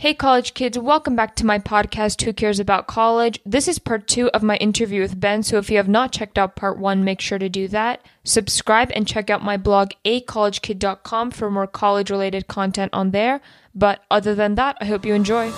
Hey, college kids, welcome back to my podcast, Who Cares About College? This is part two of my interview with Ben, so if you have not checked out part one, make sure to do that. Subscribe and check out my blog, acollegekid.com, for more college related content on there. But other than that, I hope you enjoy.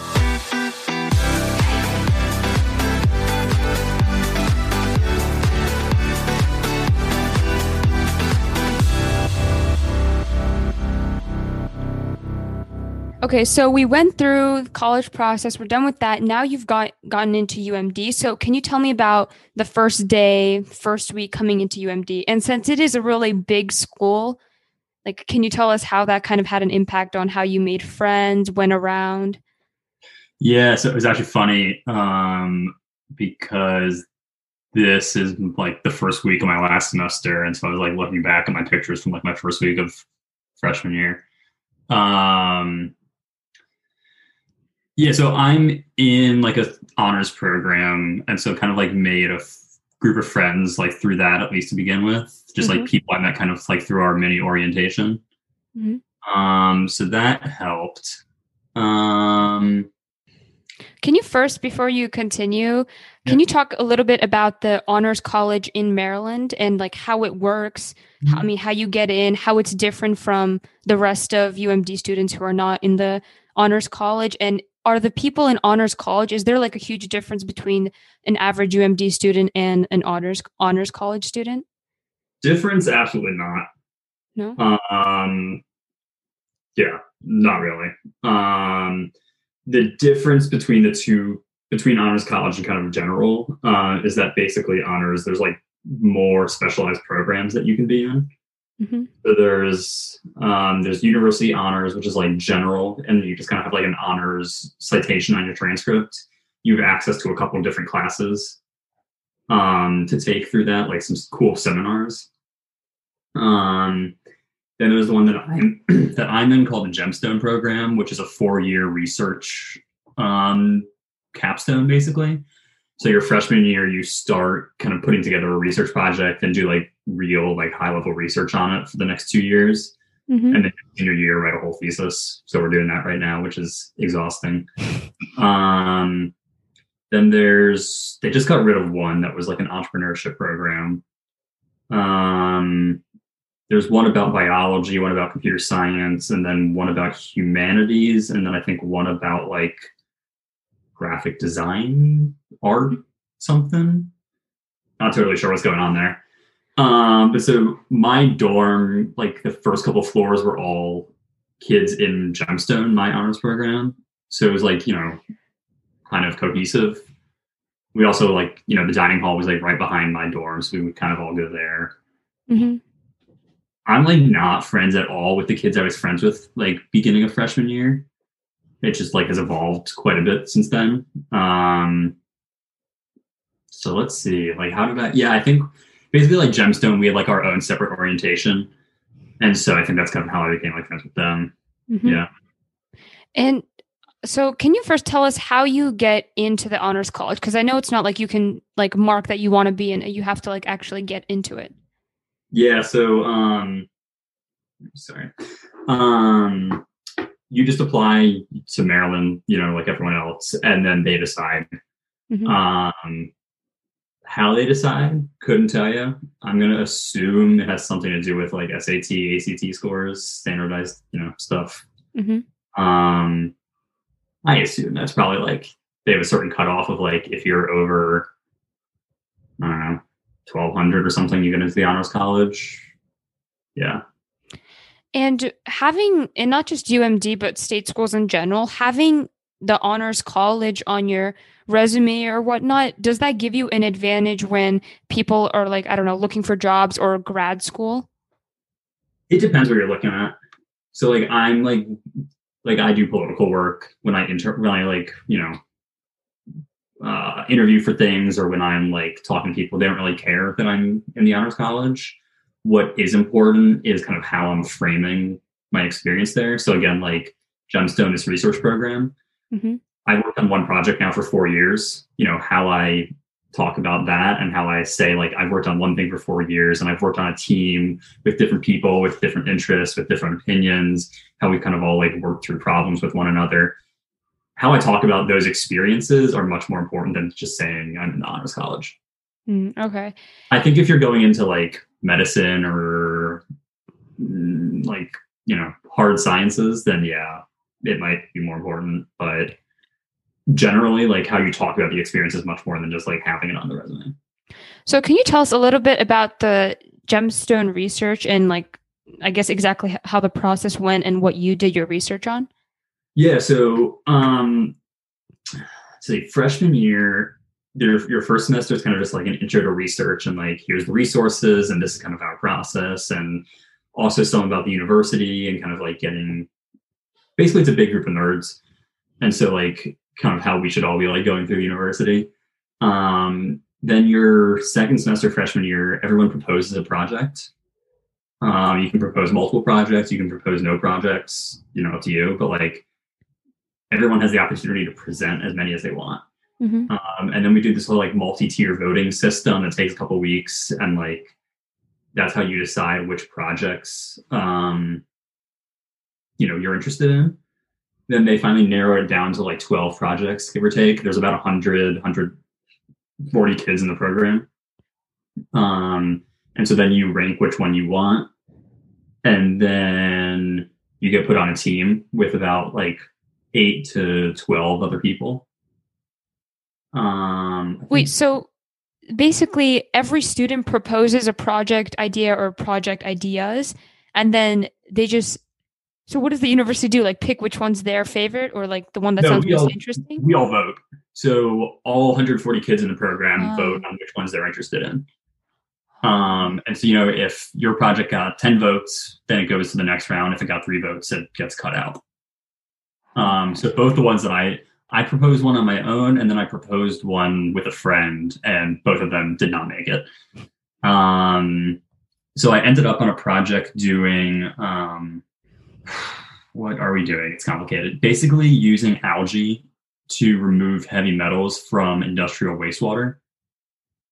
Okay, so we went through the college process. We're done with that. Now you've got gotten into UMD. So can you tell me about the first day, first week coming into UMD? And since it is a really big school, like can you tell us how that kind of had an impact on how you made friends, went around? Yeah, so it was actually funny um, because this is like the first week of my last semester, and so I was like looking back at my pictures from like my first week of freshman year. Um, yeah, so I'm in like a honors program, and so kind of like made a f- group of friends like through that at least to begin with, just Mhm. like people I met kind of like through our mini orientation. Mhm. Um, so that helped. Um, Can you first, before you continue, can you talk a little bit about the honors college in Maryland and like how it works? How, I mean, how you get in, how it's different from the rest of UMD students who are not in the honors college, and are the people in honors college? Is there like a huge difference between an average UMD student and an honors honors college student? difference, absolutely not. No. Um, yeah, not really. Um, the difference between the two, between honors college and kind of general, uh, is that basically honors, there's like more specialized programs that you can be in. Hmm So there's um, there's university honors, which is like general, and you just kind of have like an honors citation on your transcript. You have access to a couple of different classes um, to take through that, like some cool seminars. Um, then there's the one that I'm that I'm in called the Gemstone program, which is a four-year research um, capstone, basically. So your freshman year, you start kind of putting together a research project and do like real, like high-level research on it for the next two years, hmm and then senior year write a whole thesis. So we're doing that right now, which is exhausting. Um, then there's they just got rid of one that was like an entrepreneurship program. Um, there's one about biology, one about computer science, and then one about humanities, and then I think one about like graphic design, art, something. Not totally sure what's going on there. Um, but so my dorm, like the first couple floors were all kids in Gemstone, my honors program. So it was like, you know, kind of cohesive. We also like, you know, the dining hall was like right behind my dorm, so we would kind of all go there. hmm I'm like not friends at all with the kids I was friends with like beginning of freshman year. It just like has evolved quite a bit since then. Um so let's see, like how did I yeah, I think basically like Gemstone, we had like our own separate orientation. And so I think that's kind of how I became like friends with them. hmm Yeah. And so can you first tell us how you get into the honors college? Because I know it's not like you can like mark that you want to be in it. You have to like actually get into it. Yeah, so um sorry. Um you just apply to Maryland, you know, like everyone else, and then they decide. Mhm. Um how they decide, couldn't tell you. I'm gonna assume it has something to do with like SAT, ACT scores, standardized, you know, stuff. Mhm. Um I assume that's probably like they have a certain cutoff of like if you're over I don't know, twelve hundred or something, you get into the honors college. Yeah. And having, and not just UMD, but state schools in general, having the honors college on your resume or whatnot, does that give you an advantage when people are like, I don't know, looking for jobs or grad school? It depends what you're looking at. So like I'm like like I do political work when I inter when I like, you know, uh, interview for things or when I'm like talking to people, they don't really care that I'm in the honors college. What is important is kind of how I'm framing my experience there. So again, like Gemstone, this research program, Mhm. I worked on one project now for four years. You know, how I talk about that and how I say, like, I've worked on one thing for four years and I've worked on a team with different people, with different interests, with different opinions, how we kind of all like work through problems with one another. how I talk about those experiences are much more important than just saying I'm in the honors college. Mm, okay. I think if you're going into like medicine or mm, like, you know, hard sciences, then yeah, it might be more important. But generally, like how you talk about the experience is much more than just like having it on the resume. So, can you tell us a little bit about the gemstone research and like, I guess exactly how the process went and what you did your research on? Yeah. So, um, say freshman year, your your first semester is kind of just like an intro to research and like here's the resources and this is kind of our process and also some about the university and kind of like getting basically it's a big group of nerds. And so like kind of how we should all be like going through university. Um then your second semester freshman year everyone proposes a project. Um you can propose multiple projects you can propose no projects you know up to you but like everyone has the opportunity to present as many as they want. Mm-hmm. um, and then we do this whole like multi-tier voting system that takes a couple weeks and like that's how you decide which projects um, you know you're interested in then they finally narrow it down to like 12 projects give or take there's about 100 140 kids in the program um, and so then you rank which one you want and then you get put on a team with about like 8 to 12 other people um, Wait, so basically every student proposes a project idea or project ideas, and then they just. So what does the university do? Like pick which one's their favorite, or like the one that No, sounds most all- interesting? we all vote. So all 140 kids in the program Oh. vote on which ones they're interested in. Um, and so you know, if your project got 10 votes, then it goes to the next round. If it got three votes, it gets cut out. Um, so both the ones that I I proposed one on my own, and then I proposed one with a friend, and both of them did not make it. Um, so I ended up on a project doing um, what are we doing? It's complicated. Basically, using algae to remove heavy metals from industrial wastewater.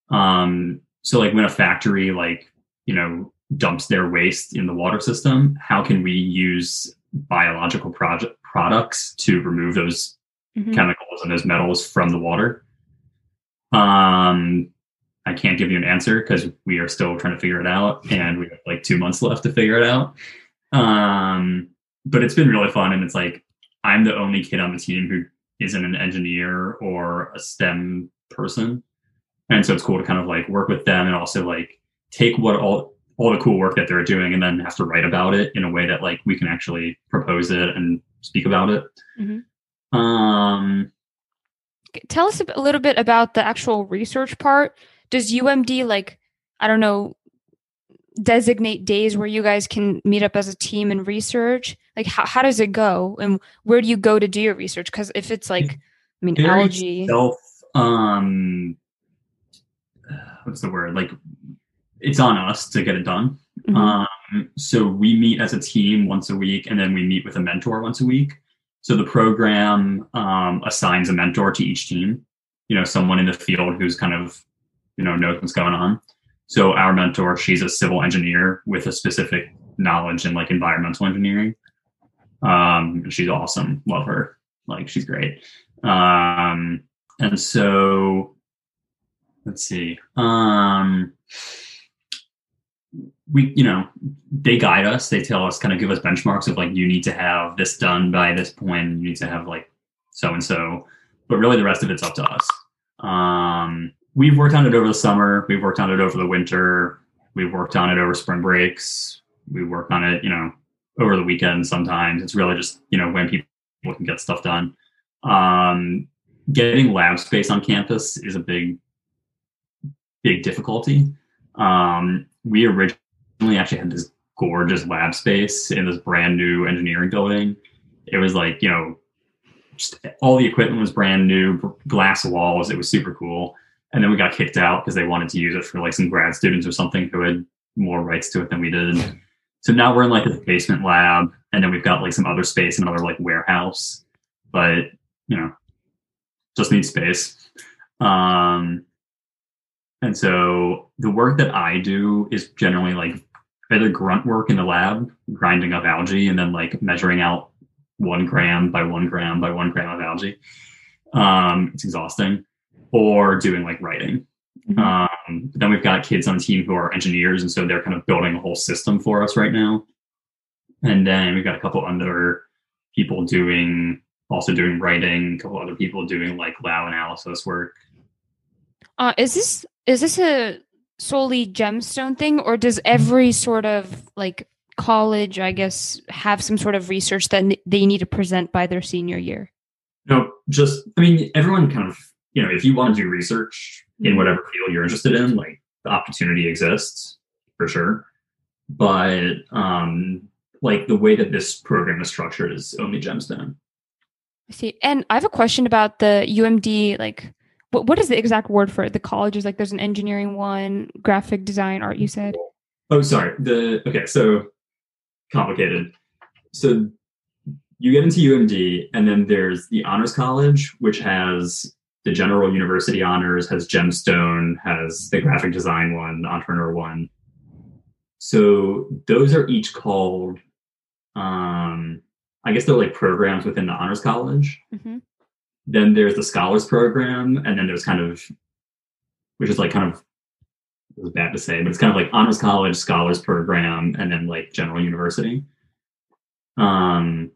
Um, so like when a factory like you know dumps their waste in the water system, how can we use biological project products to remove those Mhm. chemicals and those metals from the water? Um, I can't give you an answer because we are still trying to figure it out, and we have like two months left to figure it out. Um, but it's been really fun, and it's like I'm the only kid on the team who isn't an engineer or a STEM person, and so it's cool to kind of like work with them and also like take what all all the cool work that they're doing and then have to write about it in a way that like we can actually propose it and speak about it. Mhm. Um, Tell us a little bit about the actual research part. Does UMD like I don't know designate days where you guys can meet up as a team and research? Like how how does it go, and where do you go to do your research? Because if it's like I mean very algae, self um what's the word? Like it's on us to get it done. Mhm. um so we meet as a team once a week and then we meet with a mentor once a week. So the program um assigns a mentor to each team. You know someone in the field who's kind of you know knows what's going on so our mentor she's a civil engineer with a specific knowledge in like environmental engineering. Um she's awesome. Love her. Like she's great. Um and so let's see. Um we you know they guide us. They tell us kind of give us benchmarks of like you need to have this done by this point you need to have like so and so. But really the rest of it's up to us. Um we've worked on it over the summer we've worked on it over the winter we've worked on it over spring breaks we work on it you know over the weekend sometimes. It's really just you know when people can get stuff done. Um getting lab space on campus is a big big difficulty. Um we originally actually had this gorgeous lab space in this brand new engineering building. It was like you know all the equipment was brand new glass walls it was super cool and then we got kicked out because they wanted to use it for like some grad students or something who had more rights to it than we did so now we're in like the basement lab and then we've got like some other space in another like warehouse but you know just need space um and so the work that i do is generally like either grunt work in the lab grinding up algae and then like measuring out one gram by one gram by one gram of algae. Um, it's exhausting. Or doing like writing. Mhm. Um, but then we've got kids on the team who are engineers, and so they're kind of building a whole system for us right now. And then we've got a couple other people doing also doing writing, a couple other people doing like lab analysis work. Uh, is this is this a solely gemstone thing, or does every sort of like college, I guess, have some sort of research that n- they need to present by their senior year? No, just I mean, everyone kind of you know, if you want to do research in whatever field you're interested in, like the opportunity exists for sure. But um, like the way that this program is structured is only gemstone. I see. And I have a question about the UMD. Like, what what is the exact word for it? The colleges, like, there's an engineering one, graphic design, art. You said. Oh, sorry. The okay, so complicated. So you get into UMD, and then there's the honors college, which has the general university honors, has gemstone, has the graphic design one, the entrepreneur one. So those are each called, um, I guess they're like programs within the honors college. hmm Then there's the scholars program, and then there's kind of, which is like kind of, it was bad to say, but it's kind of like honors college, scholars program, and then like general university. Um,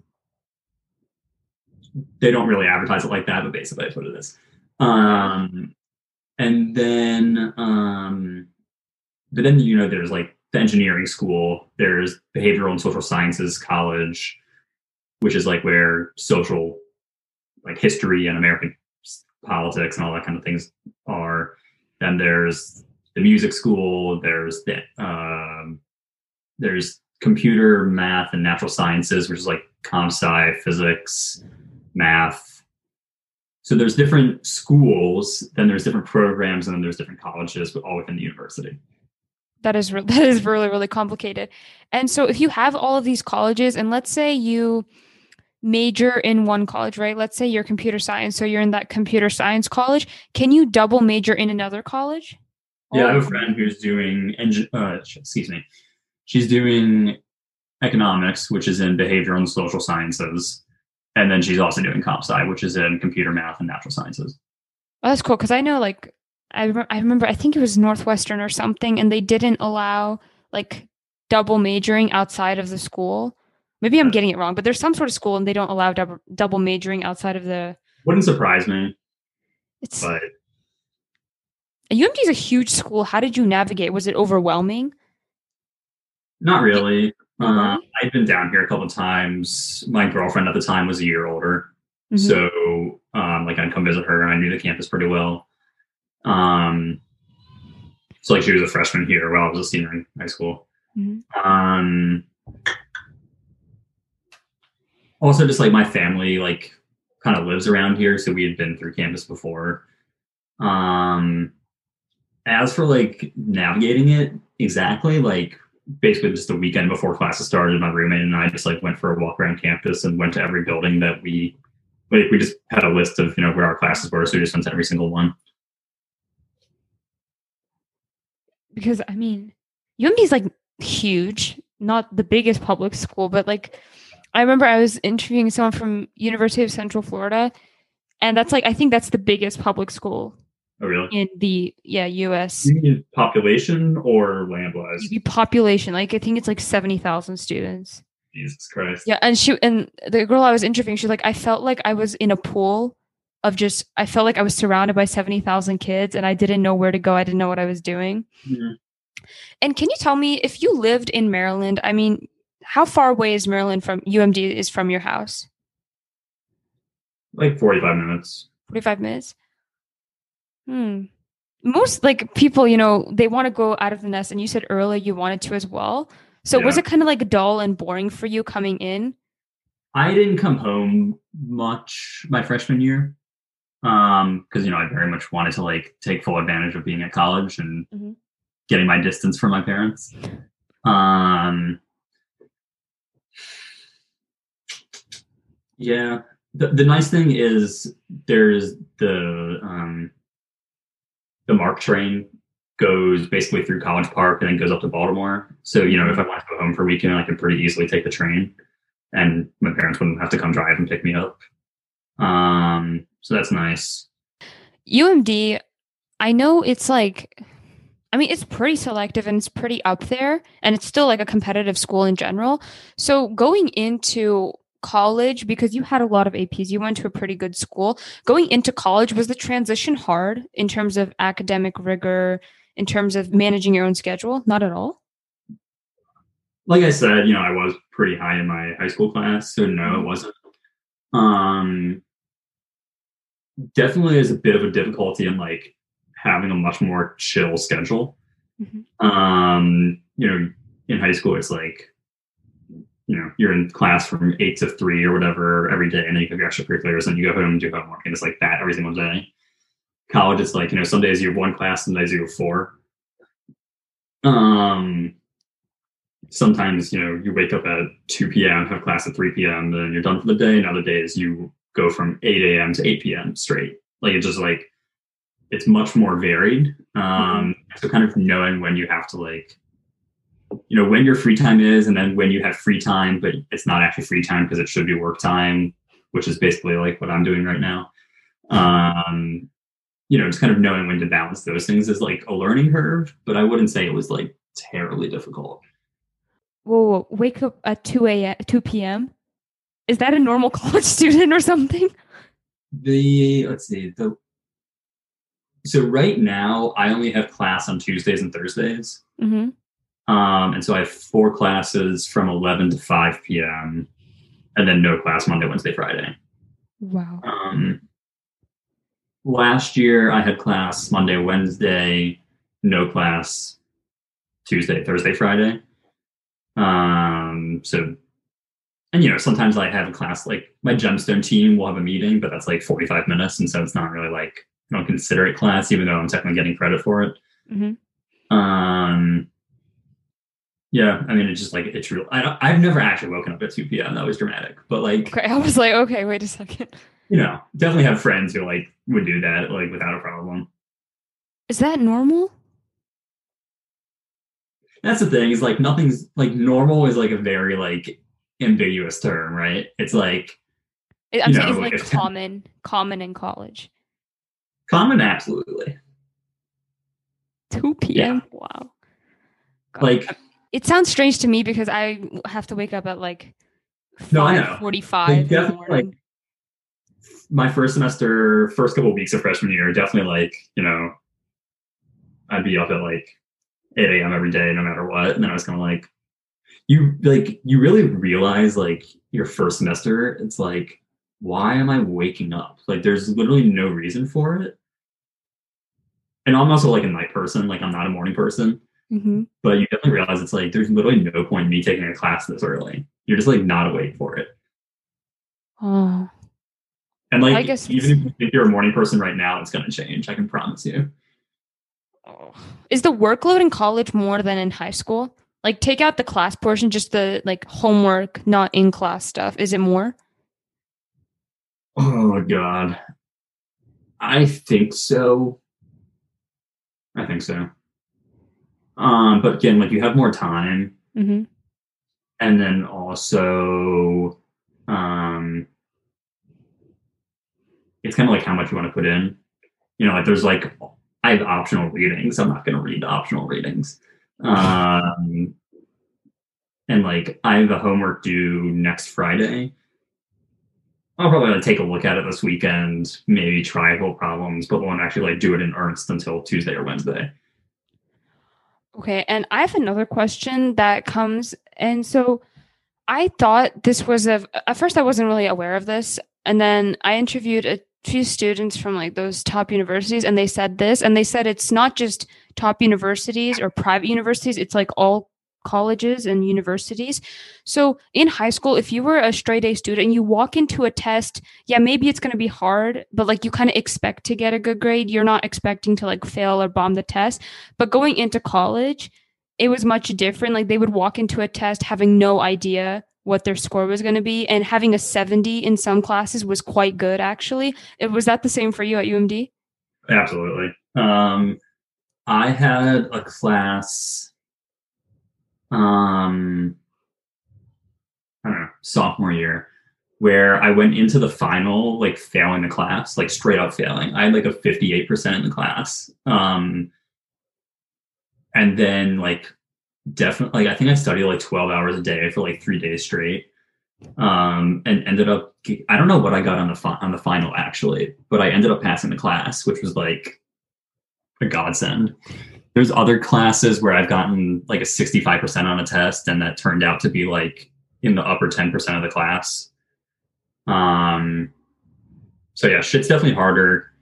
they don't really advertise it like that, but basically that's what it is. Um, and then, um, but then you know, there's like the engineering school. There's behavioral and social sciences college, which is like where social, like history and American politics and all that kind of things are. Then there's the music school. There's the um, there's computer, math, and natural sciences, which is like comp sci, physics, math. So there's different schools, then there's different programs, and then there's different colleges, but all within the university. That is re- that is really really complicated. And so, if you have all of these colleges, and let's say you major in one college, right? Let's say you're computer science, so you're in that computer science college. Can you double major in another college? Yeah, I have a friend who's doing, uh, excuse me, she's doing economics, which is in behavioral and social sciences, and then she's also doing comp sci, which is in computer math and natural sciences. Oh, that's cool because I know like I rem- I remember I think it was Northwestern or something, and they didn't allow like double majoring outside of the school. Maybe I'm getting it wrong, but there's some sort of school and they don't allow double double majoring outside of the. Wouldn't surprise me, It's but UMD is a huge school. How did you navigate? Was it overwhelming? not really. Oh, Uh. I'd been down here a couple times. My girlfriend at the time was a year older, Mhm. so um, like I'd come visit her, and I knew the campus pretty well. Um, so like she was a freshman here while I was a senior in high school. Mhm. Um, also, just like my family, like kind of lives around here, so we had been through campus before. Um, as for like navigating it exactly, like basically just the weekend before classes started, my roommate and I just like went for a walk around campus and went to every building that we like we just had a list of you know where our classes were, so we just went to every single one. because I mean, UMD is like huge, not the biggest public school, but like I remember I was interviewing someone from University of Central Florida, and that's like I think that's the biggest public school Oh really? in the yeah U.S. You mean population or land wise? Population, like I think it's like seventy thousand students. Jesus Christ. Yeah, and she and the girl I was interviewing, she's like, I felt like I was in a pool of just. I felt like I was surrounded by seventy thousand kids, and I didn't know where to go. I didn't know what I was doing. Mhm. And can you tell me if you lived in Maryland? I mean, how far away is Maryland from UMD? Is from your house? Like forty five minutes. Forty-five minutes. Hmm. Most like people, you know, they want to go out of the nest, and you said earlier you wanted to as well. So was it kind of like dull and boring for you coming in? I didn't come home much my freshman year. Um, because you know, I very much wanted to like take full advantage of being at college and Mhm. getting my distance from my parents. Um yeah. The the nice thing is there's the um the MARC train goes basically through College Park and then goes up to Baltimore. So, you know, if I want to go home for a weekend, I can pretty easily take the train and my parents wouldn't have to come drive and pick me up. Um, so that's nice. UMD, I know it's like, I mean, it's pretty selective and it's pretty up there, and it's still like a competitive school in general. So going into college, because you had a lot of APs, you went to a pretty good school. Going into college, was the transition hard in terms of academic rigor, in terms of managing your own schedule? Not at all. Like I said, you know, I was pretty high in my high school class, so no, it Mm-hmm. wasn't. Um, definitely is a bit of a difficulty in like having a much more chill schedule. Mhm. Um, you know, in high school, it's like, you know, you're in class from eight to three or whatever every day, and then you have your extracurriculars, and you go home and do homework, and it's like that every single day. College, it's like, you know, some days you have one class, some days you have four. Um, sometimes, you know, you wake up at 2 p.m., have class at 3 p.m., then you're done for the day, and other days you go from 8 a.m. to 8 p.m. straight. Like it's just like it's much more varied. Um, so kind of knowing when you have to like, you know, when your free time is, and then when you have free time, but it's not actually free time because it should be work time, which is basically like what I'm doing right now. Um, you know, just kind of knowing when to balance those things is like a learning curve, but I wouldn't say it was like terribly difficult. Whoa, whoa, wake up at 2 a.m., 2 p.m. Is that a normal college student or something? The let's see the so right now I only have class on Tuesdays and Thursdays. Mm-hmm. Um, and so I have four classes from 11 to 5 p.m. and then no class Monday, Wednesday, Friday. Wow. Um, last year I had class Monday, Wednesday, no class Tuesday, Thursday, Friday. Um, so, and you know, sometimes I have a class like my gemstone team will have a meeting, but that's like 45 minutes. And so it's not really like, I don't consider it class, even though I'm technically getting credit for it. Mm-hmm. Um, yeah, I mean, it's just like it's real. I don't, I've never actually woken up at 2 p.m. That was dramatic, but like, Okay, I was like, okay, wait a second. you know, definitely have friends who like would do that like without a problem. Is that normal? That's the thing is like nothing's like normal is like a very like ambiguous term, right? It's like I- I'm saying it's like common, common in college. common, absolutely. 2 p.m. Wow. God. Like, it sounds strange to me because I have to wake up at like No, I know. 5:45 in the morning. like, my first semester, first couple of weeks of freshman year, definitely like you know, I'd be up at like 8 a.m. every day, no matter what. And then I was kind of like, you like you really realize like your first semester, it's like, why am I waking up? Like, there's literally no reason for it. And I'm also like a night person, like I'm not a morning person. Mhm. But you definitely realize it's like there's literally no point in me taking a class this early. You're just like not awake for it. Oh. And like I guess even if you think you're a morning person right now, it's gonna change. I can promise you. Oh. Is the workload in college more than in high school? Like take out the class portion, just the like homework, not in class stuff. Is it more? Oh god. I think so. I think so. Um, but again, like you have more time, Mm-hmm. and then also, um, it's kind of like how much you want to put in. You know, like there's like I have optional readings. I'm not going to read the optional readings. Um, and like I have a homework due next Friday. I'll probably like, take a look at it this weekend, maybe try a couple problems, but won't actually like do it in earnest until Tuesday or Wednesday. Okay, and I have another question that comes, and so I thought this was a. At first, I wasn't really aware of this, and then I interviewed a few students from like those top universities, and they said this, and they said it's not just top universities or private universities; it's like all colleges and universities. So in high school, if you were a straight A student and you walk into a test, yeah, maybe it's going to be hard, but like you kind of expect to get a good grade. You're not expecting to like fail or bomb the test. But going into college, it was much different. Like they would walk into a test having no idea what their score was going to be, and having a 70 in some classes was quite good, actually. It, was that the same for you at UMD? Absolutely. Um, I had a class. Um, I don't know. sophomore year where I went into the final like failing the class, like straight up failing. I had like a 58% in the class. Um and then like definitely like I think I studied like 12 hours a day for like 3 days straight. Um and ended up I don't know what I got on the fi- on the final actually, but I ended up passing the class, which was like a godsend. There's other classes where I've gotten like a 65% on a test and that turned out to be like in the upper 10% of the class. Um, so yeah, shit's definitely harder.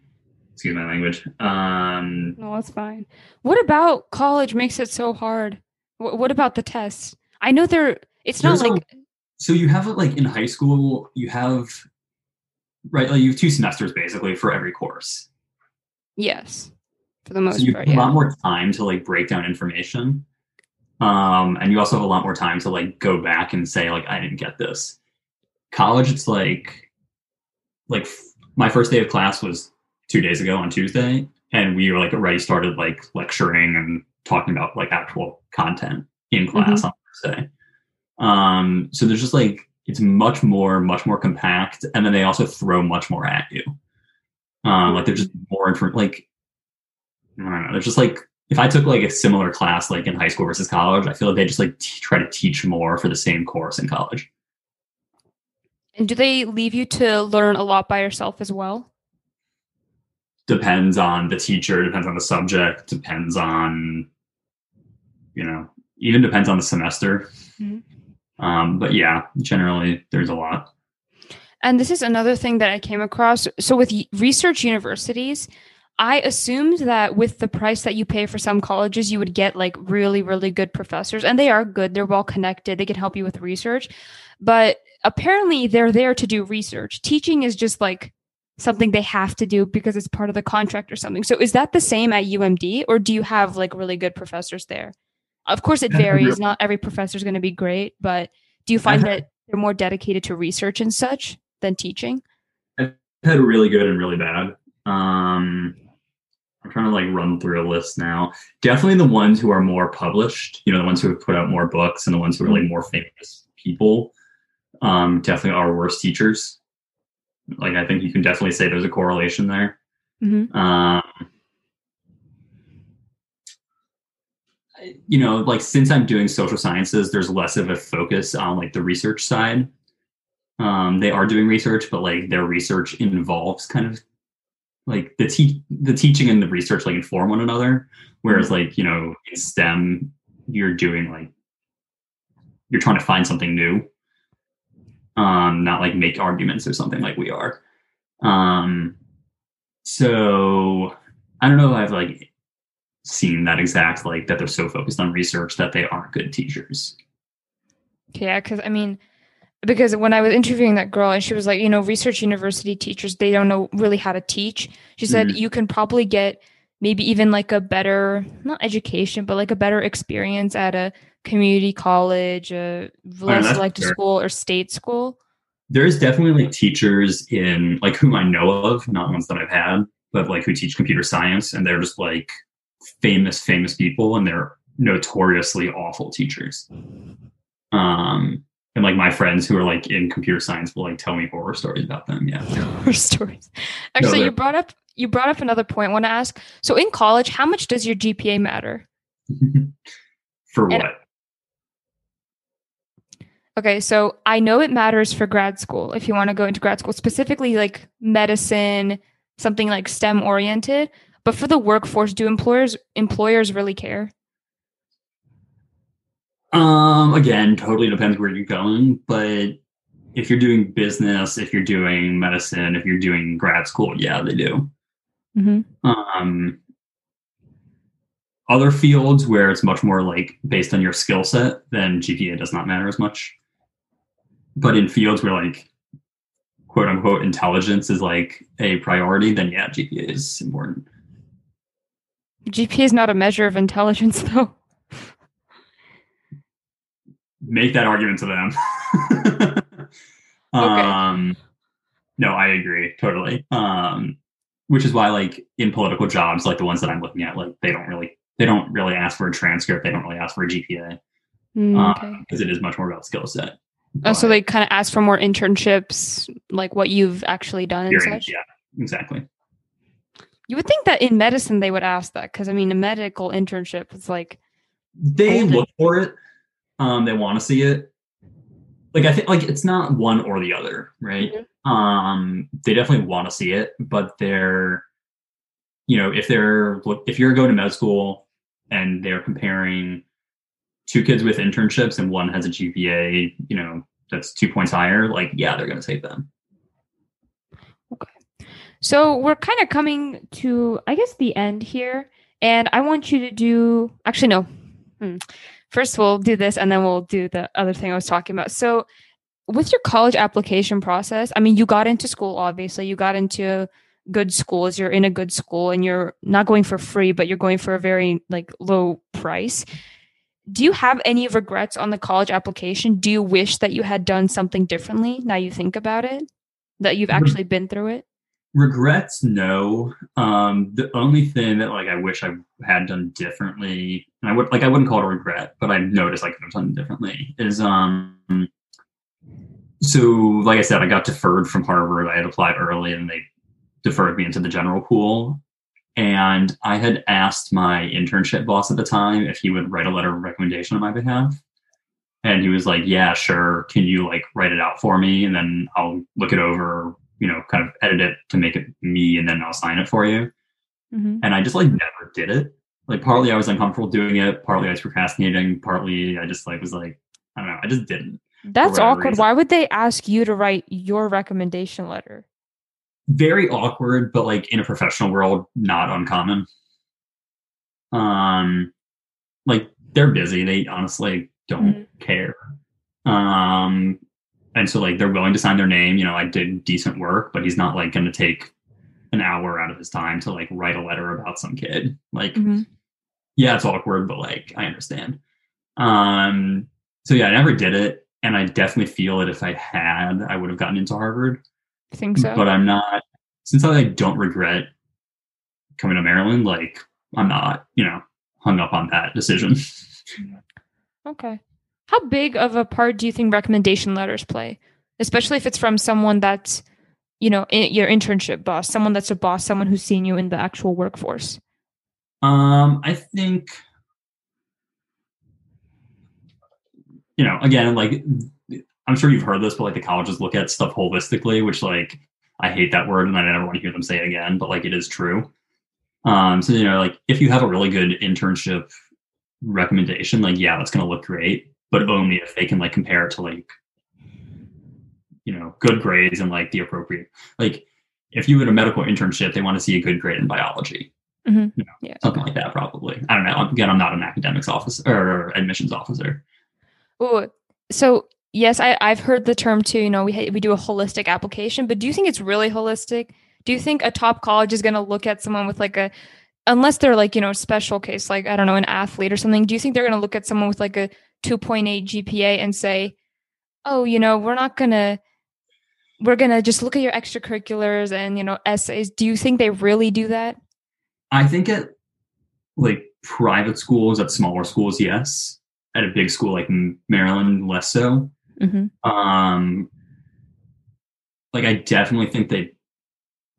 Excuse my language. Um, no, it's fine. What about college makes it so hard? W- what about the tests? I know they're. It's not like. A, so you have like in high school, you have right, like you have two semesters basically for every course. Yes, for the most so you part. have yeah. a lot more time to like break down information. Um, and you also have a lot more time to like go back and say like I didn't get this college it's like like my first day of class was two days ago on tuesday and we were like already started like lecturing and talking about like actual content in class mm-hmm. on thursday um so there's just like it's much more much more compact and then they also throw much more at you um like they're just more different like i don't know they're just like if i took like a similar class like in high school versus college i feel like they just like t- try to teach more for the same course in college and do they leave you to learn a lot by yourself as well? Depends on the teacher, depends on the subject, depends on, you know, even depends on the semester. Mm-hmm. Um, but yeah, generally there's a lot. And this is another thing that I came across. So with research universities, I assumed that with the price that you pay for some colleges, you would get like really, really good professors. And they are good. They're well connected. They can help you with research. But apparently they're there to do research. Teaching is just like something they have to do because it's part of the contract or something. So is that the same at UMD or do you have like really good professors there? Of course it varies. Not every professor is going to be great, but do you find that they're more dedicated to research and such than teaching? I've had really good and really bad. Um, I'm trying to like run through a list now. Definitely the ones who are more published, you know, the ones who have put out more books and the ones who are like more famous people um, definitely are worse teachers. Like I think you can definitely say there's a correlation there. Mm-hmm. Um, you know, like since I'm doing social sciences, there's less of a focus on like the research side. Um, they are doing research, but like their research involves kind of like the te- the teaching and the research like inform one another. Whereas mm-hmm. like you know in STEM, you're doing like you're trying to find something new um, not like make arguments or something like we are. Um, so I don't know if I've like seen that exact like that they're so focused on research that they aren't good teachers. Yeah, because I mean, because when I was interviewing that girl and she was like, you know, research university teachers, they don't know really how to teach. She said mm-hmm. you can probably get maybe even like a better, not education, but like a better experience at a community college, a less oh, selective school, or state school? There's definitely like teachers in like whom I know of, not ones that I've had, but like who teach computer science, and they're just like famous, famous people, and they're notoriously awful teachers. Um, and like my friends who are like in computer science will like tell me horror stories about them. Yeah, horror stories. Actually, no, you brought up you brought up another point. I want to ask. So in college, how much does your GPA matter? For what? And Okay, so I know it matters for grad school if you want to go into grad school, specifically like medicine, something like STEM oriented. But for the workforce, do employers employers really care? Um, again, totally depends where you're going, but if you're doing business, if you're doing medicine, if you're doing grad school, yeah, they do. Mm-hmm. Um, other fields where it's much more like based on your skill set, then GPA does not matter as much but in fields where like quote unquote intelligence is like a priority, then yeah, GPA is important. GPA is not a measure of intelligence, though. Make that argument to them. okay. Um, no, I agree totally. Um, which is why, like in political jobs, like the ones that I'm looking at, like they don't really they don't really ask for a transcript. They don't really ask for a GPA because mm, um, okay. um, it is much more about skill set. Oh, so they kind of ask for more internships, like what you've actually done and such. Yeah, exactly. You would think that in medicine they would ask that because I mean, a medical internship is like, They look for it. Um, they want to see it. Like I think, like it's not one or the other, right? Um, they definitely want to see it, but they're, you know, if they're if you're going to med school and they're comparing two kids with internships and one has a GPA, you know, that's two points higher, like yeah, they're going to take them. Okay. So we're kind of coming to, I guess, the end here, and I want you to do. Actually, no. Hmm. First, we'll do this, and then we'll do the other thing I was talking about. So, with your college application process, I mean, you got into school. Obviously, you got into good schools. You're in a good school, and you're not going for free, but you're going for a very like low price. Do you have any regrets on the college application? Do you wish that you had done something differently? Now you think about it, that you've actually been through it. regrets no um the only thing that like i wish i had done differently and i would like i wouldn't call it a regret but i noticed i could have done it differently is um so like i said i got deferred from harvard. I had applied early and they deferred me into the general pool. And i had asked my internship boss at the time if he would write a letter of recommendation on my behalf. And he was like yeah sure. Can you like write it out for me? And then i'll look it over you know kind of edit it to make it me and then i'll sign it for you. Mm-hmm. and i just like never did it like partly i was uncomfortable doing it partly i was procrastinating partly i just like was like i don't know i just didn't That's awkward. reason. Why would they ask you to write your recommendation letter? very awkward but like in a professional world not uncommon um like they're busy they honestly don't Mhm. care um and so like they're willing to sign their name you know i did decent work but he's not like going to take an hour out of his time to like write a letter about some kid like Mhm. yeah it's awkward but like i understand um so yeah i never did it and i definitely feel that if i had i would have gotten into harvard Think so? but I'm not since I don't regret coming to Maryland, like I'm not, you know, hung up on that decision. okay. How big of a part do you think recommendation letters play, especially if it's from someone that's, you know, i your internship boss, someone that's a boss, someone who's seen you in the actual workforce? Um, I think you know, again, like I'm sure you've heard this, but like the colleges look at stuff holistically, which like I hate that word and I never want to hear them say it again, but like it is true. Um, so you know, like if you have a really good internship recommendation, like yeah, that's gonna look great, but only if they can like compare it to like you know, good grades and like the appropriate like if you had a medical internship, they want to see a good grade in biology Mhm. Yeah. something like that probably i don't know again i'm not an academics officer or admissions officer Ooh, so yes, I, I've heard the term too. You know, we ha- we do a holistic application, but do you think it's really holistic? Do you think a top college is going to look at someone with like a, unless they're like you know special case, like I don't know, an athlete or something? Do you think they're going to look at someone with like a two point eight GPA and say, oh, you know, we're not gonna, we're gonna just look at your extracurriculars and you know essays? Do you think they really do that? i think at like private schools at smaller schools yes at a big school like maryland less so Mm-hmm. um like i definitely think they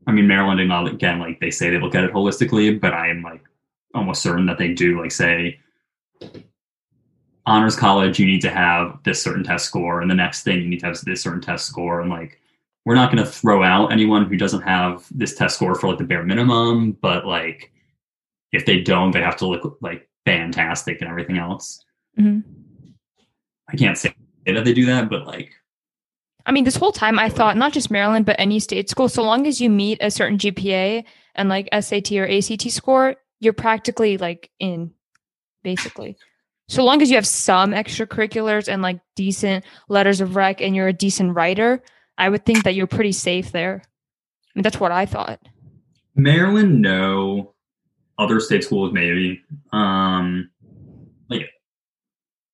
i mean maryland and all again like they say they look at it holistically but i am like almost certain that they do like say honors college you need to have this certain test score and the next thing you need to have this certain test score and like we're not going to throw out anyone who doesn't have this test score for like the bare minimum but like if they don't they have to look like fantastic and everything else Mm-hmm. i can't say that they do that but like I mean, this whole time I thought not just Maryland, but any state school, so long as you meet a certain GPA and like SAT or ACT score, you're practically like in, basically. So long as you have some extracurriculars and like decent letters of rec and you're a decent writer, I would think that you're pretty safe there. I mean, that's what I thought. Maryland, no. Other state schools, maybe. Um, like,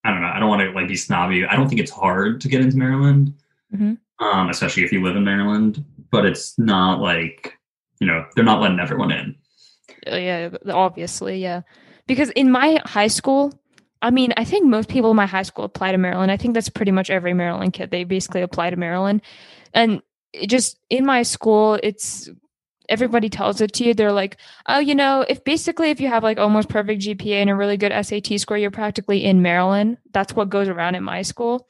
I don't know. I don't want to like be snobby. I don't think it's hard to get into Maryland, Mhm. um, especially if you live in Maryland. But it's not like you know they're not letting everyone in. Uh, yeah, obviously, yeah. Because in my high school, I mean, I think most people in my high school apply to Maryland. I think that's pretty much every Maryland kid. They basically apply to Maryland. And just in my school, it's everybody tells it to you. They're like, oh, you know, if basically if you have like almost perfect GPA and a really good SAT score, you're practically in Maryland. That's what goes around in my school.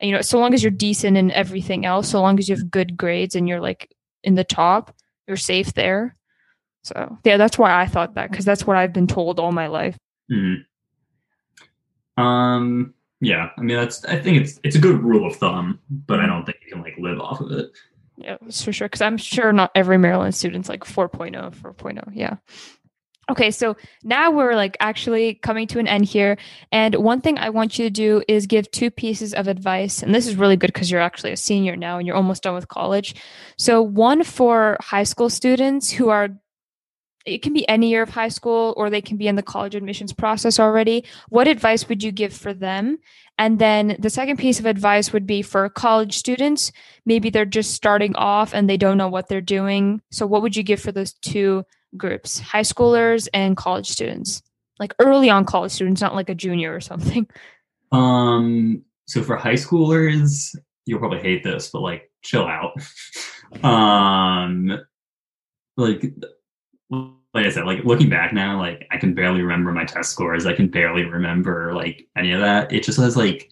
And, you know, so long as you're decent in everything else, so long as you have good grades and you're like in the top, you're safe there. So yeah, that's why I thought that because that's what I've been told all my life. Mm-hmm. Um, yeah, I mean that's I think it's it's a good rule of thumb, but I don't think you can like live off of it. Yeah, for sure. Because I'm sure not every Maryland student's like 4.0, 4.0. Yeah. Okay, so now we're like actually coming to an end here. And one thing I want you to do is give two pieces of advice. And this is really good because you're actually a senior now and you're almost done with college. So, one for high school students who are it can be any year of high school or they can be in the college admissions process already. What advice would you give for them? And then the second piece of advice would be for college students. Maybe they're just starting off and they don't know what they're doing. So, what would you give for those two groups, high schoolers and college students? Like early on college students, not like a junior or something. Um, so for high schoolers, you'll probably hate this, but like chill out. um, like like I said, like looking back now, like I can barely remember my test scores. I can barely remember like any of that. It just has like,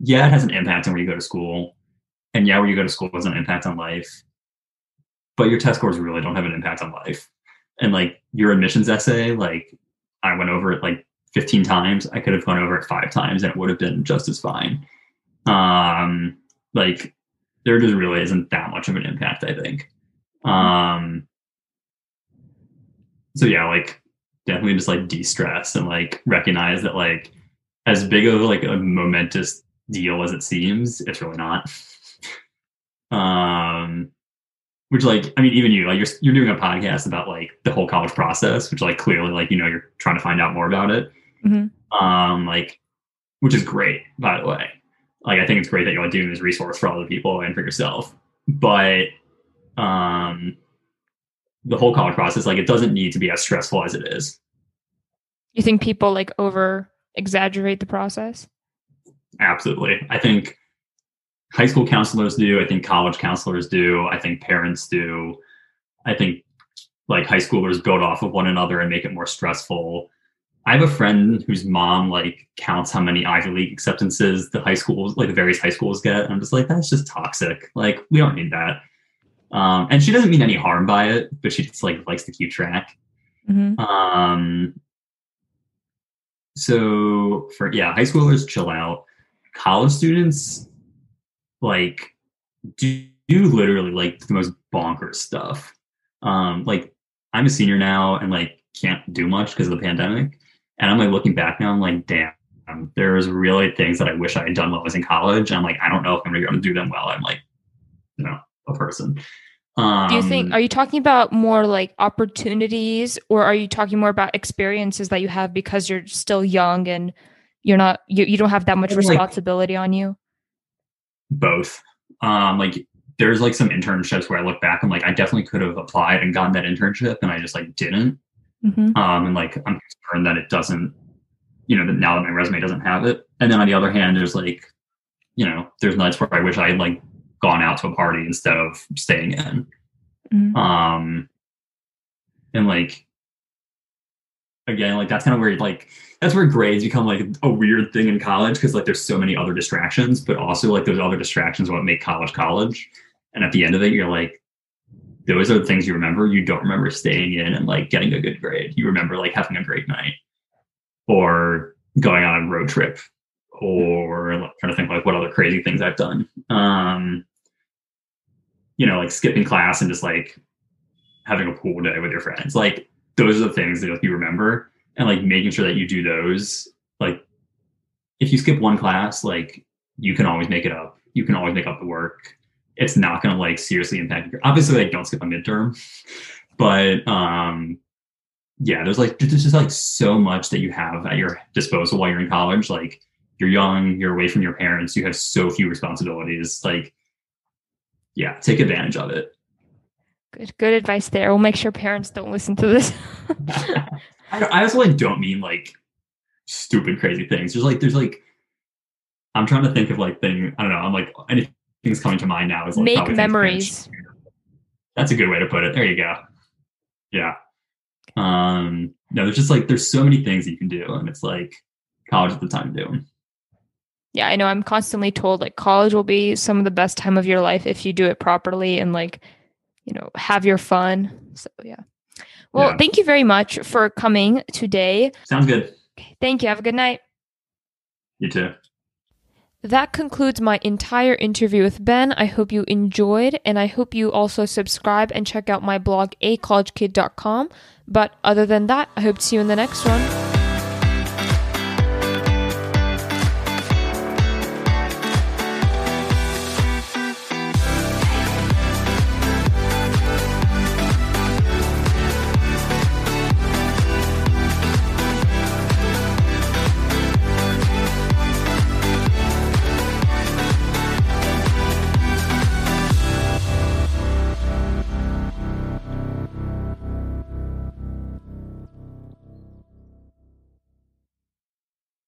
yeah, it has an impact on where you go to school. And yeah, where you go to school has an impact on life. But your test scores really don't have an impact on life. And like your admissions essay, like I went over it like 15 times. I could have gone over it five times and it would have been just as fine. Um, like there just really isn't that much of an impact, I think. Um, so yeah, like definitely just like de-stress and like recognize that like as big of like a momentous deal as it seems, it's really not. um which like I mean even you like you're you're doing a podcast about like the whole college process, which like clearly like you know you're trying to find out more about it. Mm-hmm. Um like which is great by the way. Like I think it's great that you're like doing this resource for other people and for yourself. But um the whole college process like it doesn't need to be as stressful as it is. You think people like over exaggerate the process? Absolutely. I think high school counselors do. I think college counselors do. I think parents do. I think like high schoolers build off of one another and make it more stressful. I have a friend whose mom like counts how many ivy league acceptances the high schools like the various high schools get. I'm just like that's just toxic. Like we don't need that um, and she doesn't mean any harm by it, but she just like likes to keep track. Mm-hmm. Um, so for yeah, high schoolers chill out. College students like do, do literally like the most bonkers stuff. Um, like I'm a senior now and like can't do much because of the pandemic. And I'm like looking back now, I'm like, damn, there's really things that I wish I had done while I was in college. And I'm like, I don't know if I'm gonna do them well. I'm like, you know, a person. Um, Do you think um, are you talking about more like opportunities or are you talking more about experiences that you have because you're still young and you're not you, you don't have that much responsibility like, on you? Both. Um like there's like some internships where I look back, I'm like, I definitely could have applied and gotten that internship and I just like didn't. Mm-hmm. Um and like I'm concerned that it doesn't, you know, that now that my resume doesn't have it. And then on the other hand, there's like, you know, there's nights where I wish I had like gone out to a party instead of staying in. Mm-hmm. Um, and like, again, like that's kind of where like that's where grades become like a weird thing in college because like there's so many other distractions, but also like those other distractions what make college college. And at the end of it, you're like, those are the things you remember. You don't remember staying in and like getting a good grade. You remember like having a great night or going on a road trip or like, trying to think like what other crazy things I've done. Um, you know, like skipping class and just like having a pool day with your friends. Like those are the things that you remember and like making sure that you do those. Like if you skip one class, like you can always make it up. You can always make up the work. It's not going to like seriously impact your, obviously like don't skip a midterm, but um yeah, there's like there's just like so much that you have at your disposal while you're in college. Like you're young, you're away from your parents, you have so few responsibilities. Like yeah, take advantage of it. Good, good advice there. We'll make sure parents don't listen to this. I, I also like don't mean like stupid, crazy things. There's like there's like I'm trying to think of like thing. I don't know. I'm like anything's coming to mind now is like make memories. That's a good way to put it. There you go. Yeah. Um. No, there's just like there's so many things you can do, and it's like college at the time to do them. Yeah, I know. I'm constantly told like college will be some of the best time of your life if you do it properly and like, you know, have your fun. So yeah. Well, yeah. thank you very much for coming today. Sounds good. Okay, thank you. Have a good night. You too. That concludes my entire interview with Ben. I hope you enjoyed, and I hope you also subscribe and check out my blog, acollegekid.com. But other than that, I hope to see you in the next one.